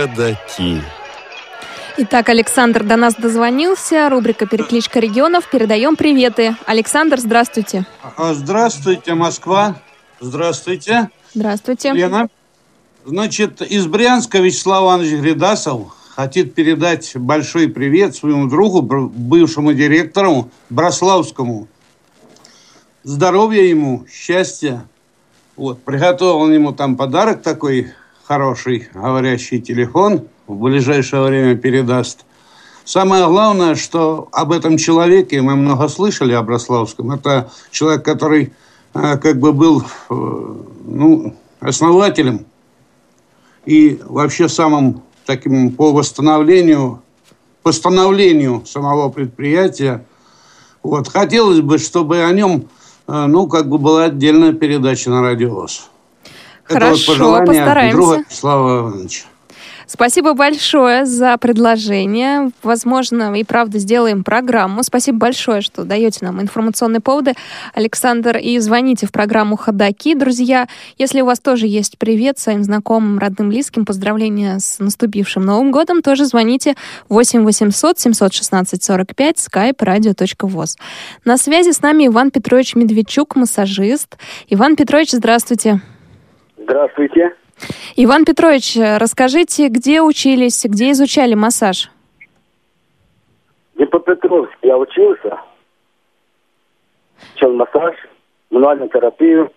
Ходаки. Итак, Александр до нас дозвонился. Рубрика «Перекличка регионов». Передаем приветы. Александр, здравствуйте. А, Здравствуйте, Москва. Здравствуйте. Здравствуйте. Лена. Значит, из Брянска Вячеслав Иванович Гридасов хотит передать большой привет своему другу, бывшему директору Брославскому. Здоровья ему, счастья. Вот, приготовил ему там подарок такой хороший, говорящий телефон. В ближайшее время передаст. Самое главное, что об этом человеке мы много слышали, о Брославском. Это человек, который э, как бы был э, ну, основателем и вообще самым таким по восстановлению, постановлению самого предприятия. Вот. Хотелось бы, чтобы о нем, э, ну, как бы была отдельная передача на радиовоз. Хорошо, пожелание постараемся. друга Слава Ивановича. Спасибо большое за предложение. Возможно, и правда сделаем программу. Спасибо большое, что даете нам информационные поводы, Александр. И звоните в программу «Ходоки», друзья. Если у вас тоже есть привет своим знакомым, родным, близким, поздравления с наступившим Новым годом, тоже звоните 8 800 716 45 skype radio.voz. На связи с нами Иван Петрович Медведчук, массажист. Иван Петрович, здравствуйте. Здравствуйте. Иван Петрович, расскажите, где учились, где изучали массаж? Днепропетровск я учился. Учил массаж, мануальную терапию.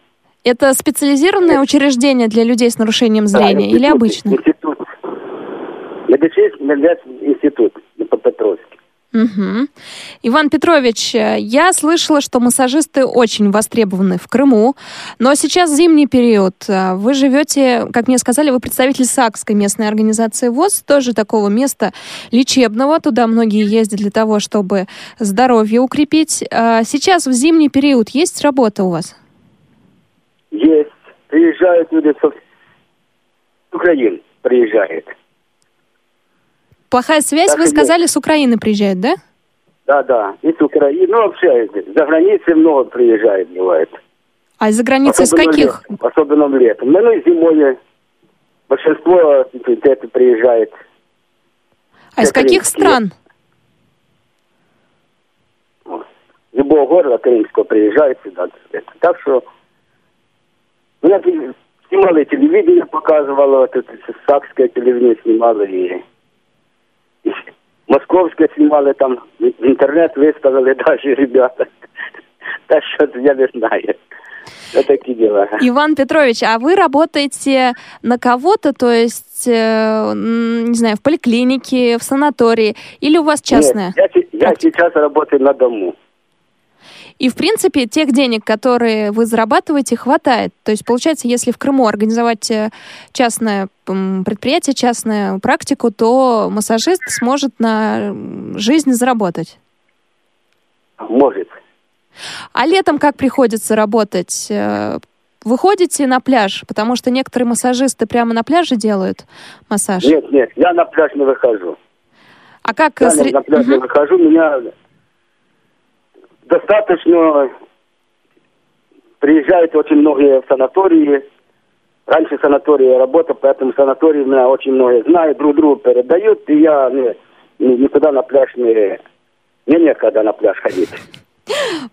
Это специализированное учреждение для людей с нарушением зрения Да, или институт, обычное? Институт. Медицинский институт Днепропетровск. Мгм. Иван Петрович, я слышала, что массажисты очень востребованы в Крыму, но сейчас зимний период. Вы живете, как мне сказали, вы представитель Сакской местной организации ВОЗ, тоже такого места лечебного. Туда многие ездят для того, чтобы здоровье укрепить. А Сейчас в зимний период есть работа у вас? Есть. Приезжают люди со Украины. Приезжают. Плохая связь, Так вы сказали, с Украины приезжают, да? Да, да. И с Украины. Ну, вообще, за границей много приезжает, бывает. А из-за границы из каких? летом, особенно летом. Ну, и зимой большинство где-то приезжает. А из каких крымские. стран? Любого города крымского приезжают сюда. Это. Так что ну, я снимала и телевидение, показывала, тут сакское телевидение снимала, и, и московское снимали, там в интернет выставили даже ребята. Так что я не знаю. Вот такие дела. Иван Петрович, а вы работаете на кого-то, то есть, э, не знаю, в поликлинике, в санатории, или у вас частная? Нет, я, я сейчас работаю на дому. И, в принципе, тех денег, которые вы зарабатываете, хватает. То есть, получается, если в Крыму организовать э, частное предприятие, частную практику, то массажист сможет на жизнь заработать. Может. А летом как приходится работать? Э, Вы ходите на пляж? Потому что некоторые массажисты прямо на пляже делают массаж. Нет, нет, я на пляж не выхожу. А как... Я сре- на пляж не Мгм. выхожу, меня достаточно приезжают очень многие в санатории. Раньше в санатории я работал, поэтому санатории меня очень многие знают, друг другу передают, и я не- ни- никуда на пляж не... Мне некогда на пляж ходить.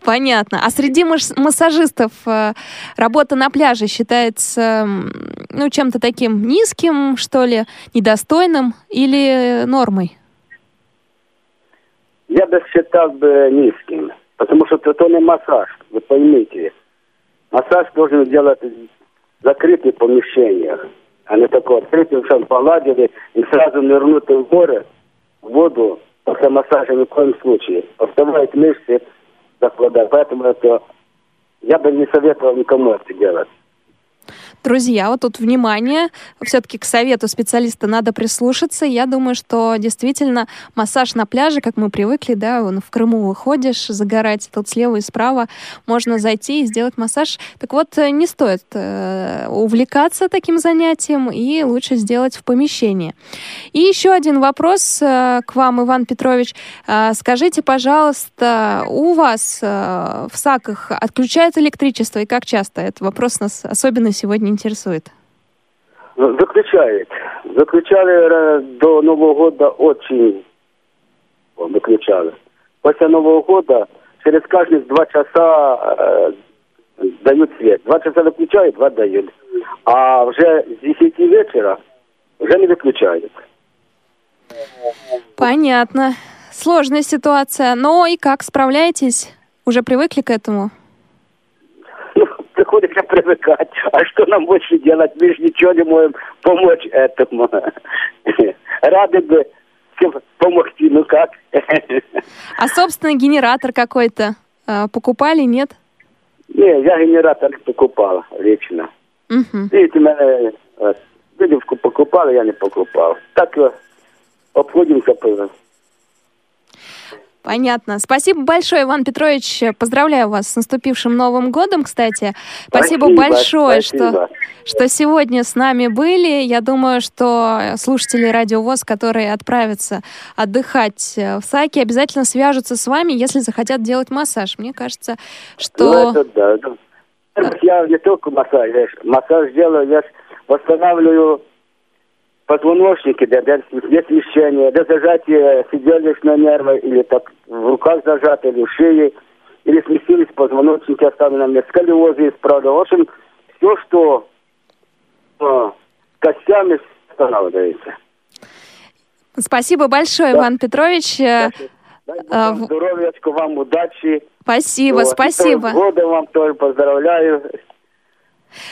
Понятно. А среди массажистов э, работа на пляже считается ну, чем-то таким низким, что ли, недостойным или нормой? Я бы считал бы низким, потому что это не массаж, вы поймите. Массаж должен делать в закрытых помещениях, а не такой открытый, все поладили и сразу нырнуть в море, в воду, после массажа ни в коем случае. Оставляет мышцы закладывать, поэтому это я бы не советовал никому это делать. Друзья, вот тут внимание, все-таки к совету специалиста надо прислушаться. Я думаю, что действительно массаж на пляже, как мы привыкли, да, в Крыму выходишь загорать, тут слева и справа можно зайти и сделать массаж. Так вот, э, не стоит э, увлекаться таким занятием и лучше сделать в помещении. И еще один вопрос э, к вам, Иван Петрович. Э, скажите, пожалуйста, у вас э, в САКах отключают электричество и как часто? Этот вопрос нас особенно сегодня интересует. Ну, Заключает. Заключали э, до Нового года очень выключали. После Нового года через каждые два часа э, дают свет. Два часа выключают, два дают. А уже с 10 вечера уже не выключают. Понятно. Сложная ситуация. Но и как справляетесь? Уже привыкли к этому? Приходится привыкать. А что нам больше делать? Мы же ничего не можем помочь этому. Рады бы всем помогти, ну как? А собственный генератор какой-то э, покупали, нет? Не, я генератор покупал лично. Мгм. Видите, мене е, видівку покупали, я не покупав. Так е, обходимося. по- Понятно. Спасибо большое, Иван Петрович. Поздравляю вас с наступившим Новым годом, кстати. Спасибо, Спасибо, большое, спасибо. Что, что сегодня с нами были. Я думаю, что слушатели Радио ВОЗ, которые отправятся отдыхать в Саки, обязательно свяжутся с вами, если захотят делать массаж. Мне кажется, что... Ну, это да. Я не только массаж, массаж делаю, я восстанавливаю позвоночники, да, да, есть смещение, да, зажатие сидельных нервы, или так в руках зажаты, или в шее, или сместились позвоночники, оставлены на месте, сколиозы исправляю. В общем, все, что э, костями останавливается. Спасибо большое, Иван Петрович. Э, э, в- Здоровьячко вам, удачи. Спасибо, Вот. Спасибо. С годом вам тоже поздравляю.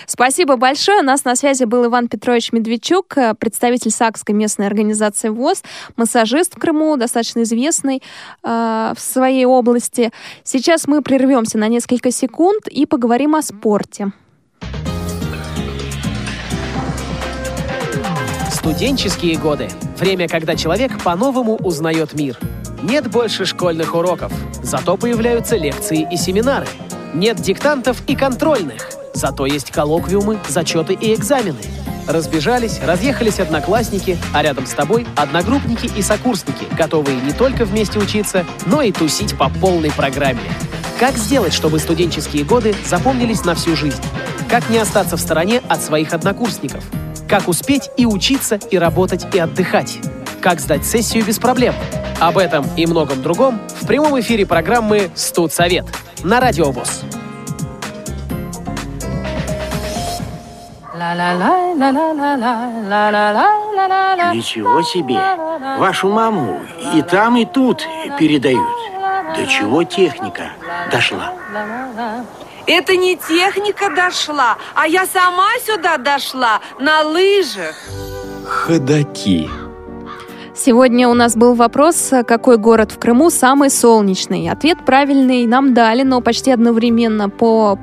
Спасибо большое. У нас на связи был Иван Петрович Медведчук, э, представитель Сакской местной организации ВОЗ, массажист в Крыму, достаточно известный э, в своей области. Сейчас мы прервемся на несколько секунд и поговорим о спорте. Студенческие годы. Время, когда человек по-новому узнает мир. Нет больше школьных уроков, зато появляются лекции и семинары. Нет диктантов и контрольных, зато есть коллоквиумы, зачеты и экзамены. Разбежались, разъехались одноклассники, а рядом с тобой одногруппники и сокурсники, готовые не только вместе учиться, но и тусить по полной программе. Как сделать, чтобы студенческие годы запомнились на всю жизнь? Как не остаться в стороне от своих однокурсников? Как успеть и учиться, и работать, и отдыхать? как сдать сессию без проблем. Об этом и многом другом в прямом эфире программы «Студсовет» на Радио ВОЗ. Ничего себе! Вашу маму и там, и тут передают. До чего техника дошла? Это не техника дошла, а я сама сюда дошла на лыжах. Ходаки. Сегодня у нас был вопрос, какой город в Крыму самый солнечный. Ответ правильный нам дали, но почти одновременно по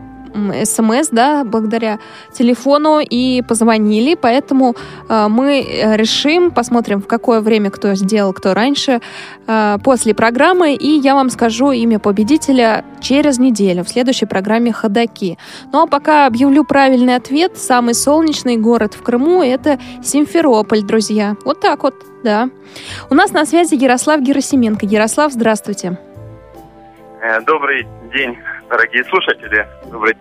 смс, да, благодаря телефону и позвонили, поэтому э, мы решим, посмотрим, в какое время кто сделал, кто раньше, э, после программы, и я вам скажу имя победителя через неделю в следующей программе «Ходоки». Ну а пока объявлю правильный ответ. Самый солнечный город в Крыму – это Симферополь, друзья. Вот так вот, да. У нас на связи Ярослав Герасименко. Ярослав, здравствуйте. Э, добрый день, дорогие слушатели. Добрый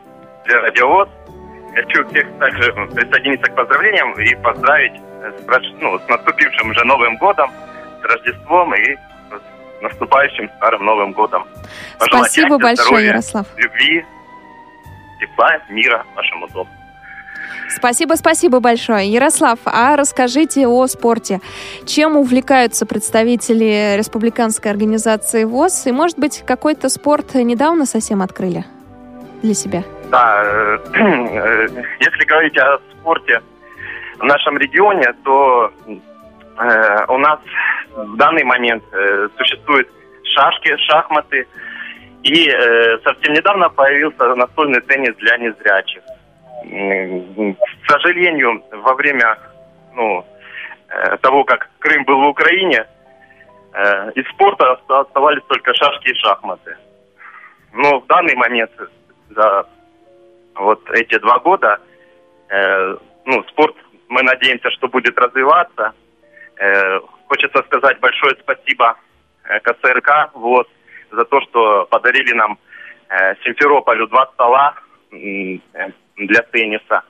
день, радиовоз. Хочу всех также присоединиться к поздравлениям и поздравить с, прош- ну, с наступившим уже Новым годом, с Рождеством и с наступающим Старым Новым годом. Пожелать Спасибо большое, здоровья, Ярослав. Любви, тепла, мира вашему дому. Спасибо, спасибо большое. Ярослав, а расскажите о спорте. Чем увлекаются представители республиканской организации ВОЗ? И, может быть, какой-то спорт недавно совсем открыли для себя? Да, э, если говорить о спорте в нашем регионе, то э, у нас в данный момент э, существуют шашки, шахматы, и э, совсем недавно появился настольный теннис для незрячих. К сожалению, во время ну, э, того, как Крым был в Украине, э, из спорта оста- оставались только шашки и шахматы. Но в данный момент, за вот эти два года, э, ну, спорт, мы надеемся, что будет развиваться. Хочется сказать большое спасибо КСРК ВОЗ за то, что подарили нам э, Симферополю два стола для тенниса.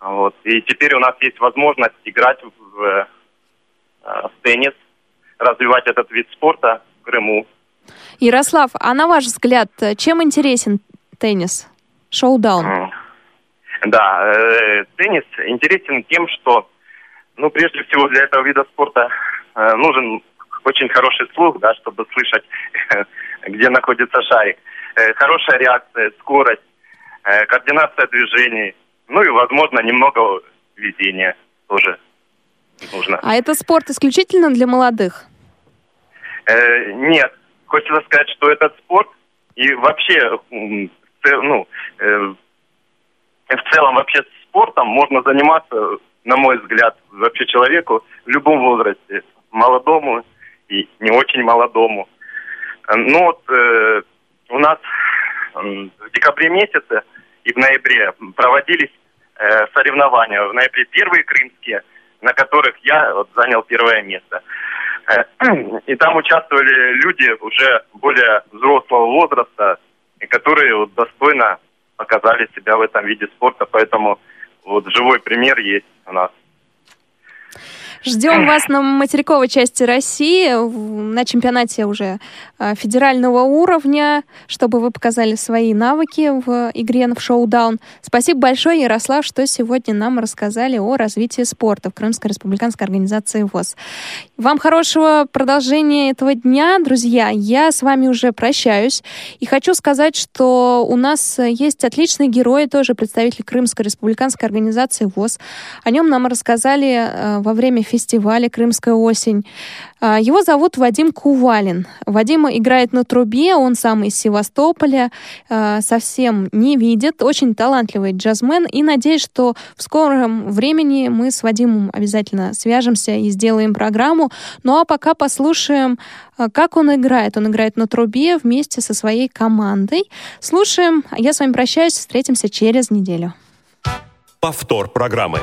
Вот. И теперь у нас есть возможность играть в, э, в теннис, развивать этот вид спорта в Крыму. Ярослав, а на ваш взгляд, чем интересен теннис? Шоу-даун. Да, э, теннис интересен тем, что, ну, прежде всего для этого вида спорта э, нужен очень хороший слух, да, чтобы слышать, где находится шарик. Э, хорошая реакция, скорость, э, координация движений, ну и, возможно, немного везения тоже нужно. А это спорт исключительно для молодых? Э, нет, хочется сказать, что этот спорт и вообще, ну, э, в целом вообще спортом можно заниматься, на мой взгляд, вообще человеку в любом возрасте, молодому и не очень молодому. Э, Ну вот э, у нас в декабре месяце и в ноябре проводились э, соревнования. В ноябре первые крымские, на которых я вот, занял первое место. Э, И там участвовали люди уже более взрослого возраста, которые вот, достойно показали себя в этом виде спорта. Поэтому вот живой пример есть у нас. Ждем вас на материковой части России на чемпионате уже э, федерального уровня, чтобы вы показали свои навыки в игре в шоу-даун. Спасибо большое, Ярослав, что сегодня нам рассказали о развитии спорта в Крымской республиканской организации ВОЗ. Вам хорошего продолжения этого дня, друзья. Я с вами уже прощаюсь. И хочу сказать, что у нас есть отличный герой, тоже представитель Крымской республиканской организации ВОЗ. О нем нам рассказали э, во время фестиваля «Крымская осень». А, Его зовут Вадим Кувалин. Вадим играет на трубе, он сам из Севастополя, э, совсем не видит, очень талантливый джазмен, и надеюсь, что в скором времени мы с Вадимом обязательно свяжемся и сделаем программу. Ну а пока послушаем, э, как он играет. Он играет на трубе вместе со своей командой. Слушаем, а я с вами прощаюсь, встретимся через неделю. Повтор программы.